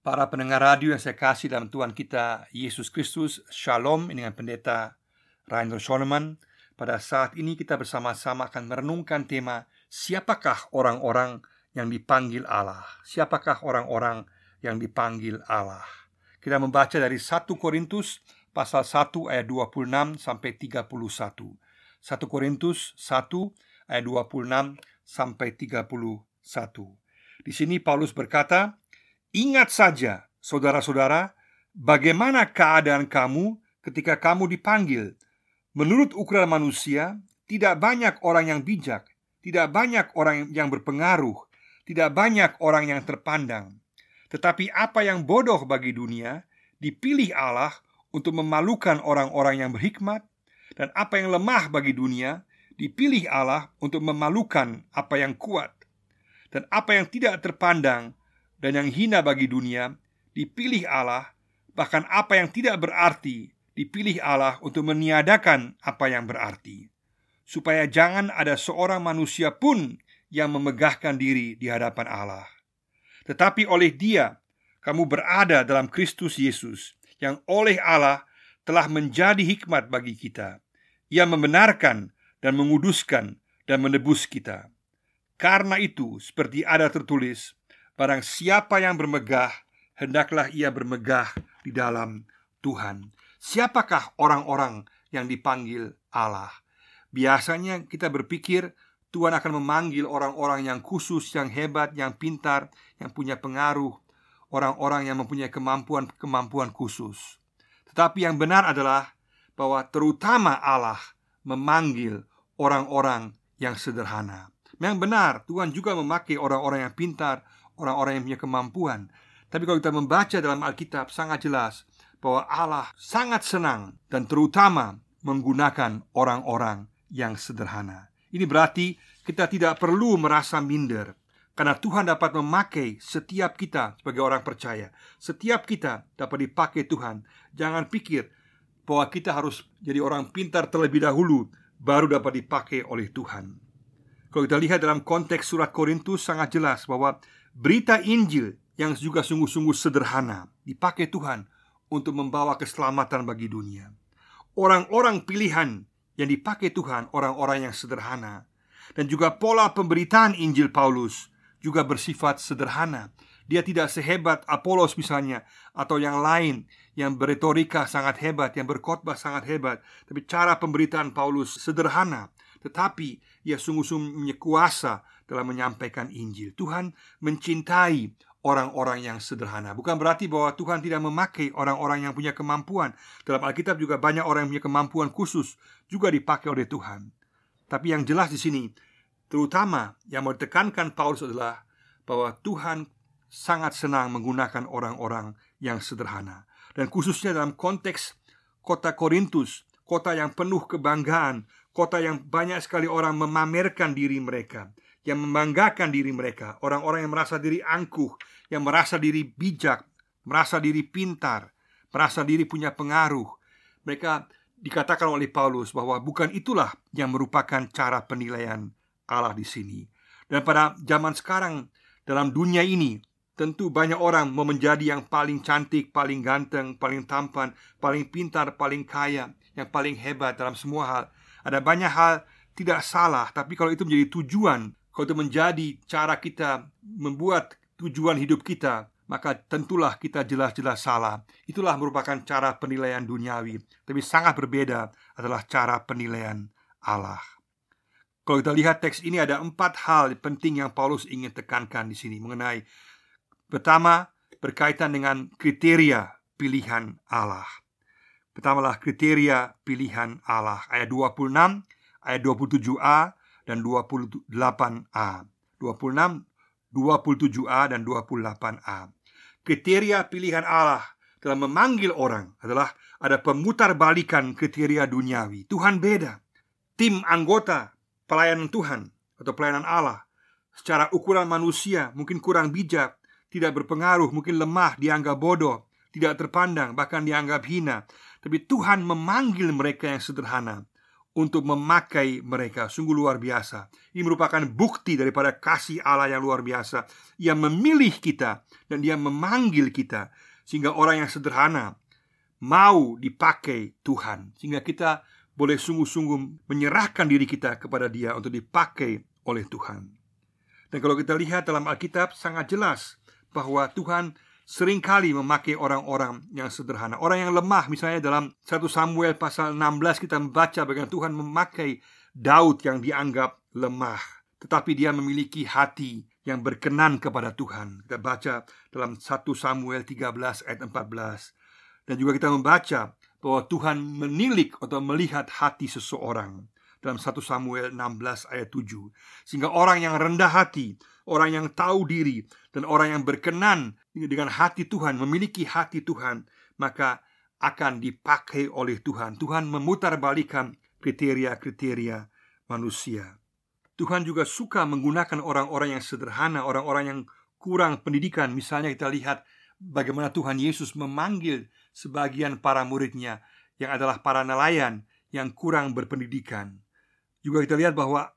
Para pendengar radio yang saya kasih dalam Tuhan kita Yesus Kristus Shalom dengan pendeta Rainer Schoenemann. Pada saat ini kita bersama-sama akan merenungkan tema Siapakah orang-orang yang dipanggil Allah? Siapakah orang-orang yang dipanggil Allah? Kita membaca dari 1 Korintus pasal 1 ayat 26 sampai 31 1 Korintus 1 ayat 26 sampai 31 Di sini Paulus berkata Ingat saja, saudara-saudara, bagaimana keadaan kamu ketika kamu dipanggil. Menurut ukuran manusia, tidak banyak orang yang bijak, tidak banyak orang yang berpengaruh, tidak banyak orang yang terpandang. Tetapi apa yang bodoh bagi dunia dipilih Allah untuk memalukan orang-orang yang berhikmat, dan apa yang lemah bagi dunia dipilih Allah untuk memalukan apa yang kuat, dan apa yang tidak terpandang dan yang hina bagi dunia dipilih Allah, bahkan apa yang tidak berarti dipilih Allah untuk meniadakan apa yang berarti, supaya jangan ada seorang manusia pun yang memegahkan diri di hadapan Allah. Tetapi oleh Dia kamu berada dalam Kristus Yesus, yang oleh Allah telah menjadi hikmat bagi kita. Ia membenarkan dan menguduskan dan menebus kita. Karena itu, seperti ada tertulis, Barang siapa yang bermegah, hendaklah ia bermegah di dalam Tuhan. Siapakah orang-orang yang dipanggil Allah? Biasanya kita berpikir Tuhan akan memanggil orang-orang yang khusus, yang hebat, yang pintar, yang punya pengaruh, orang-orang yang mempunyai kemampuan-kemampuan khusus. Tetapi yang benar adalah bahwa terutama Allah memanggil orang-orang yang sederhana. Yang benar, Tuhan juga memakai orang-orang yang pintar, orang-orang yang punya kemampuan. Tapi kalau kita membaca dalam Alkitab sangat jelas bahwa Allah sangat senang dan terutama menggunakan orang-orang yang sederhana. Ini berarti kita tidak perlu merasa minder karena Tuhan dapat memakai setiap kita sebagai orang percaya. Setiap kita dapat dipakai Tuhan. Jangan pikir bahwa kita harus jadi orang pintar terlebih dahulu baru dapat dipakai oleh Tuhan. Kalau kita lihat dalam konteks surat Korintus sangat jelas bahwa Berita Injil yang juga sungguh-sungguh sederhana dipakai Tuhan untuk membawa keselamatan bagi dunia. Orang-orang pilihan yang dipakai Tuhan orang-orang yang sederhana dan juga pola pemberitaan Injil Paulus juga bersifat sederhana. Dia tidak sehebat Apolos misalnya atau yang lain yang beretorika sangat hebat, yang berkhotbah sangat hebat, tapi cara pemberitaan Paulus sederhana, tetapi ia sungguh-sungguh punya dalam menyampaikan Injil. Tuhan mencintai orang-orang yang sederhana. Bukan berarti bahwa Tuhan tidak memakai orang-orang yang punya kemampuan. Dalam Alkitab juga banyak orang yang punya kemampuan khusus juga dipakai oleh Tuhan. Tapi yang jelas di sini, terutama yang mau ditekankan Paulus adalah bahwa Tuhan sangat senang menggunakan orang-orang yang sederhana. Dan khususnya dalam konteks kota Korintus, kota yang penuh kebanggaan, kota yang banyak sekali orang memamerkan diri mereka yang membanggakan diri mereka, orang-orang yang merasa diri angkuh, yang merasa diri bijak, merasa diri pintar, merasa diri punya pengaruh. Mereka dikatakan oleh Paulus bahwa bukan itulah yang merupakan cara penilaian Allah di sini. Dan pada zaman sekarang dalam dunia ini tentu banyak orang mau menjadi yang paling cantik, paling ganteng, paling tampan, paling pintar, paling kaya, yang paling hebat dalam semua hal. Ada banyak hal tidak salah, tapi kalau itu menjadi tujuan kalau itu menjadi cara kita membuat tujuan hidup kita, maka tentulah kita jelas-jelas salah. Itulah merupakan cara penilaian duniawi, tapi sangat berbeda adalah cara penilaian Allah. Kalau kita lihat teks ini ada empat hal penting yang Paulus ingin tekankan di sini mengenai pertama berkaitan dengan kriteria pilihan Allah. Pertamalah kriteria pilihan Allah. Ayat 26, ayat 27a dan 28A 26, 27A dan 28A Kriteria pilihan Allah dalam memanggil orang adalah ada pemutar balikan kriteria duniawi. Tuhan beda. Tim anggota pelayanan Tuhan atau pelayanan Allah Secara ukuran manusia mungkin kurang bijak Tidak berpengaruh, mungkin lemah, dianggap bodoh Tidak terpandang, bahkan dianggap hina. Tapi Tuhan memanggil mereka yang sederhana untuk memakai mereka. Sungguh luar biasa. Ini merupakan bukti daripada kasih Allah yang luar biasa. Yang memilih kita Dan dia memanggil kita Sehingga orang yang sederhana Mau dipakai Tuhan. Sehingga kita boleh sungguh-sungguh menyerahkan diri kita kepada dia Untuk dipakai oleh Tuhan. Dan kalau kita lihat dalam Alkitab sangat jelas Bahwa Tuhan sering kali memakai orang-orang yang sederhana. Orang yang lemah misalnya dalam 1 Samuel pasal 16 kita membaca bagaimana Tuhan memakai Daud yang dianggap lemah Tetapi dia memiliki hati yang berkenan kepada Tuhan. Kita baca dalam 1 Samuel 13 ayat 14 Dan juga kita membaca bahwa Tuhan menilik atau melihat hati seseorang dalam 1 Samuel 16 ayat 7 Sehingga orang yang rendah hati Orang yang tahu diri Dan orang yang berkenan dengan hati Tuhan Memiliki hati Tuhan Maka akan dipakai oleh Tuhan. Tuhan memutarbalikan kriteria-kriteria manusia. Tuhan juga suka menggunakan orang-orang yang sederhana Orang-orang yang kurang pendidikan. Misalnya kita lihat bagaimana Tuhan Yesus memanggil sebagian para muridnya Yang adalah para nelayan yang kurang berpendidikan. Juga kita lihat bahwa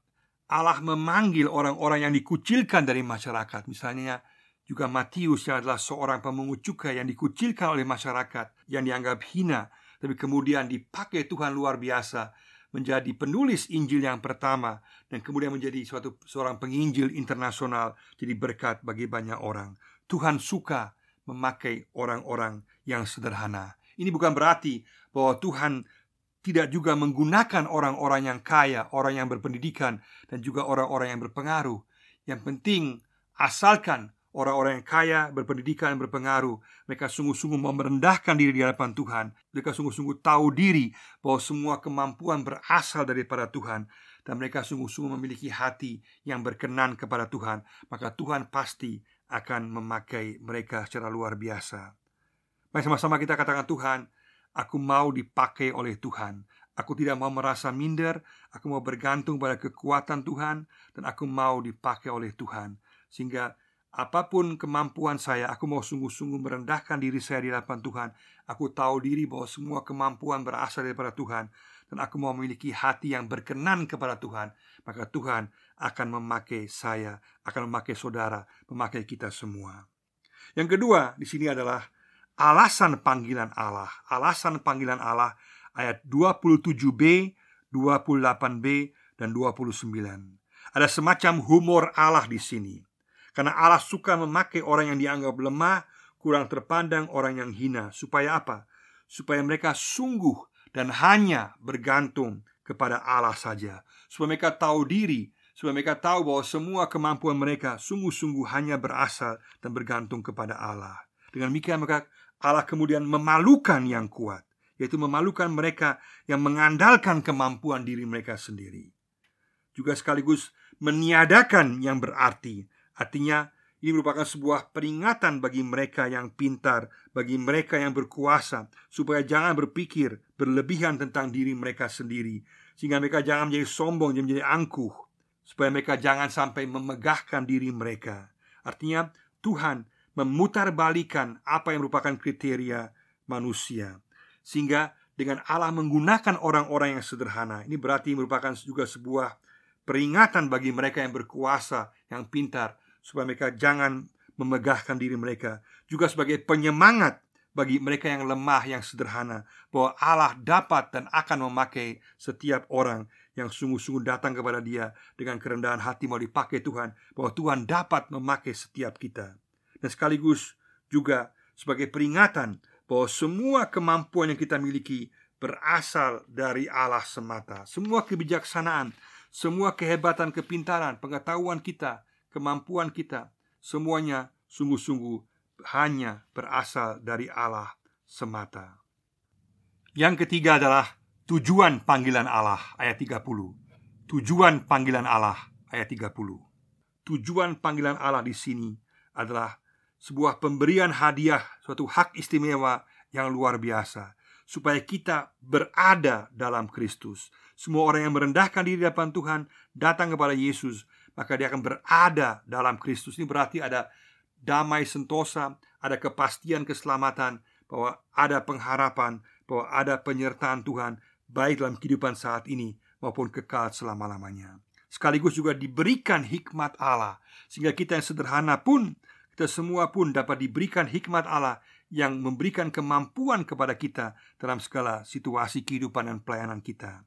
Allah memanggil orang-orang yang dikucilkan dari masyarakat. Misalnya juga Matius yang adalah seorang pemungut cukai yang dikucilkan oleh masyarakat Yang dianggap hina Tapi kemudian dipakai Tuhan luar biasa Menjadi penulis Injil yang pertama Dan kemudian menjadi suatu seorang penginjil internasional Jadi berkat bagi banyak orang. Tuhan suka memakai orang-orang yang sederhana. Ini bukan berarti bahwa Tuhan tidak juga menggunakan orang-orang yang kaya, orang yang berpendidikan, dan juga orang-orang yang berpengaruh. Yang penting, asalkan orang-orang yang kaya, berpendidikan, berpengaruh, mereka sungguh-sungguh merendahkan diri di hadapan Tuhan. Mereka sungguh-sungguh tahu diri bahwa semua kemampuan berasal daripada Tuhan, dan mereka sungguh-sungguh memiliki hati yang berkenan kepada Tuhan. Maka Tuhan pasti akan memakai mereka secara luar biasa. Mari sama-sama kita katakan Tuhan, Aku mau dipakai oleh Tuhan. Aku tidak mau merasa minder. Aku mau bergantung pada kekuatan Tuhan, dan aku mau dipakai oleh Tuhan, sehingga apa pun kemampuan saya, aku mau sungguh-sungguh merendahkan diri saya di hadapan Tuhan. Aku tahu diri bahwa semua kemampuan berasal daripada Tuhan, dan aku mau memiliki hati yang berkenan kepada Tuhan. Maka Tuhan akan memakai saya, akan memakai saudara, memakai kita semua. Yang kedua di sini adalah alasan panggilan Allah. Alasan panggilan Allah ayat 27b, 28b, dan 29. Ada semacam humor Allah di sini. Karena Allah suka memakai orang yang dianggap lemah, kurang terpandang, orang yang hina. Supaya apa? Supaya mereka sungguh dan hanya bergantung kepada Allah saja. Supaya mereka tahu diri, supaya mereka tahu bahwa semua kemampuan mereka sungguh-sungguh hanya berasal dan bergantung kepada Allah. Dengan demikian maka Allah kemudian memalukan yang kuat Yaitu memalukan mereka yang mengandalkan kemampuan diri mereka sendiri. Juga sekaligus meniadakan yang berarti. Artinya ini merupakan sebuah peringatan bagi mereka yang pintar Bagi mereka yang berkuasa Supaya jangan berpikir berlebihan tentang diri mereka sendiri Sehingga mereka jangan menjadi sombong, jangan menjadi angkuh. Supaya mereka jangan sampai memegahkan diri mereka. Artinya Tuhan memutarbalikan apa yang merupakan kriteria manusia. Sehingga dengan Allah menggunakan orang-orang yang sederhana Ini berarti merupakan juga sebuah peringatan bagi mereka yang berkuasa, yang pintar Supaya mereka jangan memegahkan diri mereka. Juga sebagai penyemangat bagi mereka yang lemah, yang sederhana Bahwa Allah dapat dan akan memakai setiap orang yang sungguh-sungguh datang kepada dia Dengan kerendahan hati mau dipakai Tuhan Bahwa Tuhan dapat memakai setiap kita dan sekaligus juga sebagai peringatan bahwa semua kemampuan yang kita miliki berasal dari Allah semata. Semua kebijaksanaan, semua kehebatan, kepintaran, pengetahuan kita, kemampuan kita, semuanya sungguh-sungguh hanya berasal dari Allah semata. Yang ketiga adalah tujuan panggilan Allah ayat 30. Tujuan panggilan Allah ayat 30. Tujuan panggilan Allah di sini adalah sebuah pemberian hadiah, suatu hak istimewa yang luar biasa supaya kita berada dalam Kristus. Semua orang yang merendahkan diri di depan Tuhan datang kepada Yesus, maka dia akan berada dalam Kristus. Ini berarti ada damai sentosa, ada kepastian keselamatan, bahwa ada pengharapan, bahwa ada penyertaan Tuhan baik dalam kehidupan saat ini maupun kekal selama-lamanya. Sekaligus juga diberikan hikmat Allah sehingga kita yang sederhana pun kita semua pun dapat diberikan hikmat Allah yang memberikan kemampuan kepada kita dalam segala situasi kehidupan dan pelayanan kita.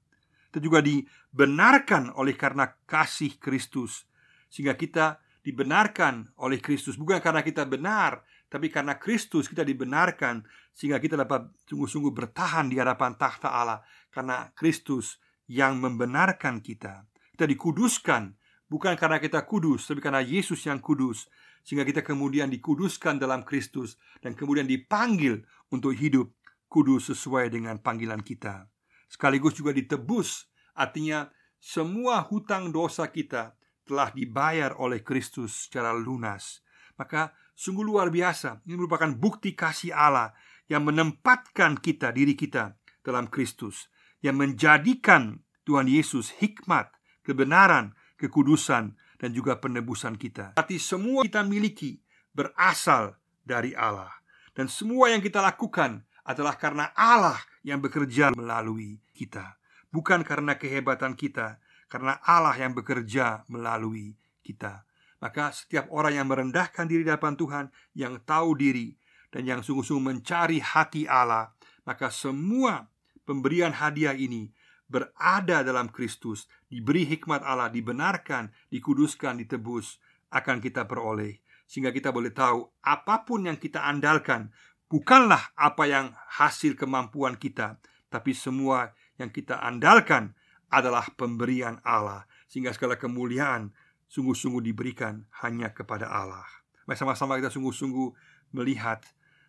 Kita juga dibenarkan oleh karena kasih Kristus sehingga kita dibenarkan oleh Kristus bukan karena kita benar tapi karena Kristus kita dibenarkan sehingga kita dapat sungguh-sungguh bertahan di hadapan takhta Allah karena Kristus yang membenarkan kita. Kita dikuduskan bukan karena kita kudus tapi karena Yesus yang kudus sehingga kita kemudian dikuduskan dalam Kristus dan kemudian dipanggil untuk hidup kudus sesuai dengan panggilan kita. Sekaligus juga ditebus, artinya semua hutang dosa kita telah dibayar oleh Kristus secara lunas. Maka sungguh luar biasa. Ini merupakan bukti kasih Allah yang menempatkan kita, diri kita dalam Kristus, yang menjadikan Tuhan Yesus hikmat, kebenaran, kekudusan, dan juga penebusan kita. Berarti semua kita miliki berasal dari Allah. Dan semua yang kita lakukan adalah karena Allah yang bekerja melalui kita. Bukan karena kehebatan kita, karena Allah yang bekerja melalui kita. Maka setiap orang yang merendahkan diri di hadapan Tuhan, yang tahu diri, dan yang sungguh-sungguh mencari hati Allah, maka semua pemberian hadiah ini berada dalam Kristus, diberi hikmat Allah, dibenarkan, dikuduskan, ditebus, akan kita peroleh. Sehingga kita boleh tahu apa pun yang kita andalkan bukanlah apa yang hasil kemampuan kita, tapi semua yang kita andalkan adalah pemberian Allah. Sehingga segala kemuliaan sungguh-sungguh diberikan hanya kepada Allah. Mari sama-sama kita sungguh-sungguh melihat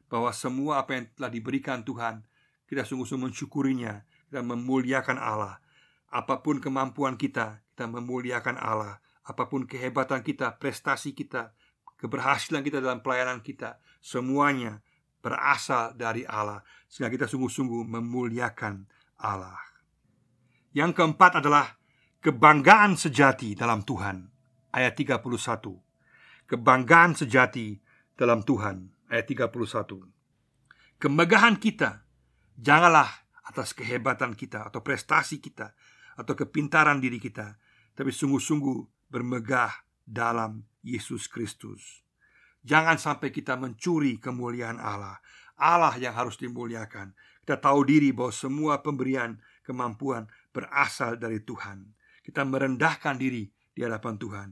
bahwa semua apa yang telah diberikan Tuhan, kita sungguh-sungguh mensyukurinya kita memuliakan Allah. Apa pun kemampuan kita, kita memuliakan Allah. Apa pun kehebatan kita, prestasi kita, keberhasilan kita dalam pelayanan kita, semuanya berasal dari Allah. Sehingga kita sungguh-sungguh memuliakan Allah. Yang keempat adalah kebanggaan sejati dalam Tuhan. Ayat 31. Kebanggaan sejati dalam Tuhan. Ayat 31. Kemegahan kita janganlah atas kehebatan kita atau prestasi kita atau kepintaran diri kita, tapi sungguh-sungguh bermegah dalam Yesus Kristus. Jangan sampai kita mencuri kemuliaan Allah. Allah yang harus dimuliakan. Kita tahu diri bahwa semua pemberian kemampuan berasal dari Tuhan. Kita merendahkan diri di hadapan Tuhan.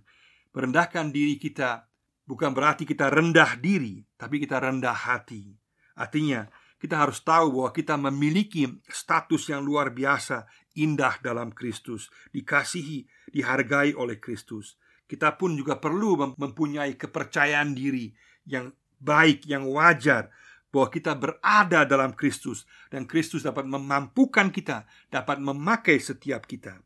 Merendahkan diri kita bukan berarti kita rendah diri, tapi kita rendah hati. Artinya, kita harus tahu bahwa kita memiliki status yang luar biasa, indah dalam Kristus, dikasihi, dihargai oleh Kristus. Kita pun juga perlu mempunyai kepercayaan diri yang baik, yang wajar, bahwa kita berada dalam Kristus dan Kristus dapat memampukan kita, dapat memakai setiap kita.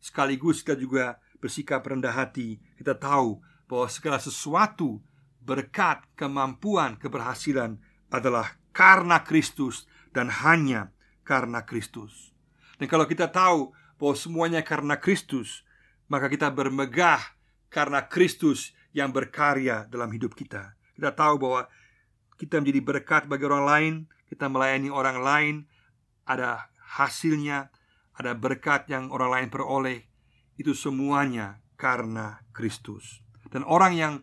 Sekaligus kita juga bersikap rendah hati, kita tahu bahwa segala sesuatu berkat kemampuan keberhasilan adalah karena Kristus dan hanya karena Kristus. Dan kalau kita tahu bahwa semuanya karena Kristus, maka kita bermegah karena Kristus yang berkarya dalam hidup kita. Kita tahu bahwa kita menjadi berkat bagi orang lain, kita melayani orang lain, ada hasilnya, ada berkat yang orang lain peroleh. Itu semuanya karena Kristus. Dan orang yang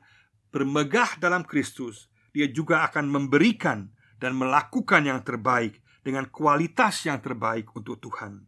bermegah dalam Kristus, dia juga akan memberikan dan melakukan yang terbaik dengan kualitas yang terbaik untuk Tuhan.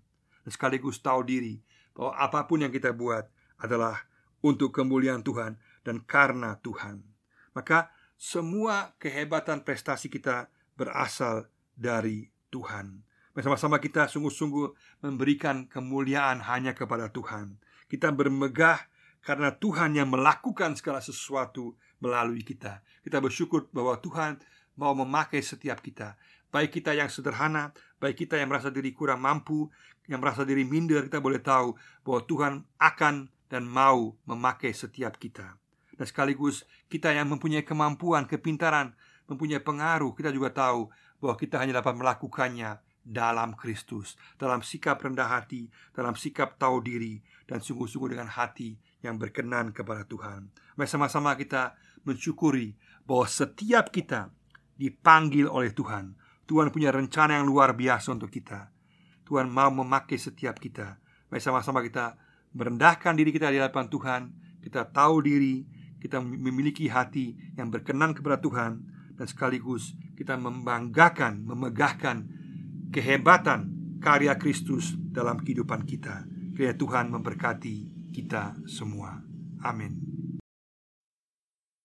Dan sekaligus tahu diri bahwa apa pun yang kita buat adalah untuk kemuliaan Tuhan dan karena Tuhan. Maka semua kehebatan prestasi kita berasal dari Tuhan. Bersama-sama kita sungguh-sungguh memberikan kemuliaan hanya kepada Tuhan. Kita bermegah karena Tuhan yang melakukan segala sesuatu melalui kita. Kita bersyukur bahwa Tuhan mau memakai setiap kita. Baik kita yang sederhana, baik kita yang merasa diri kurang mampu Yang merasa diri minder, kita boleh tahu bahwa Tuhan akan dan mau memakai setiap kita. Dan sekaligus kita yang mempunyai kemampuan, kepintaran, mempunyai pengaruh Kita juga tahu bahwa kita hanya dapat melakukannya dalam Kristus Dalam sikap rendah hati, dalam sikap tahu diri Dan sungguh-sungguh dengan hati yang berkenan kepada Tuhan. Mari sama-sama kita mensyukuri bahwa setiap kita dipanggil oleh Tuhan. Tuhan punya rencana yang luar biasa untuk kita. Tuhan mau memakai setiap kita. Mari sama-sama kita merendahkan diri kita di hadapan Tuhan Kita tahu diri Kita memiliki hati yang berkenan kepada Tuhan Dan sekaligus kita membanggakan, memegahkan kehebatan karya Kristus dalam kehidupan kita Kiranya Tuhan memberkati kita semua Amin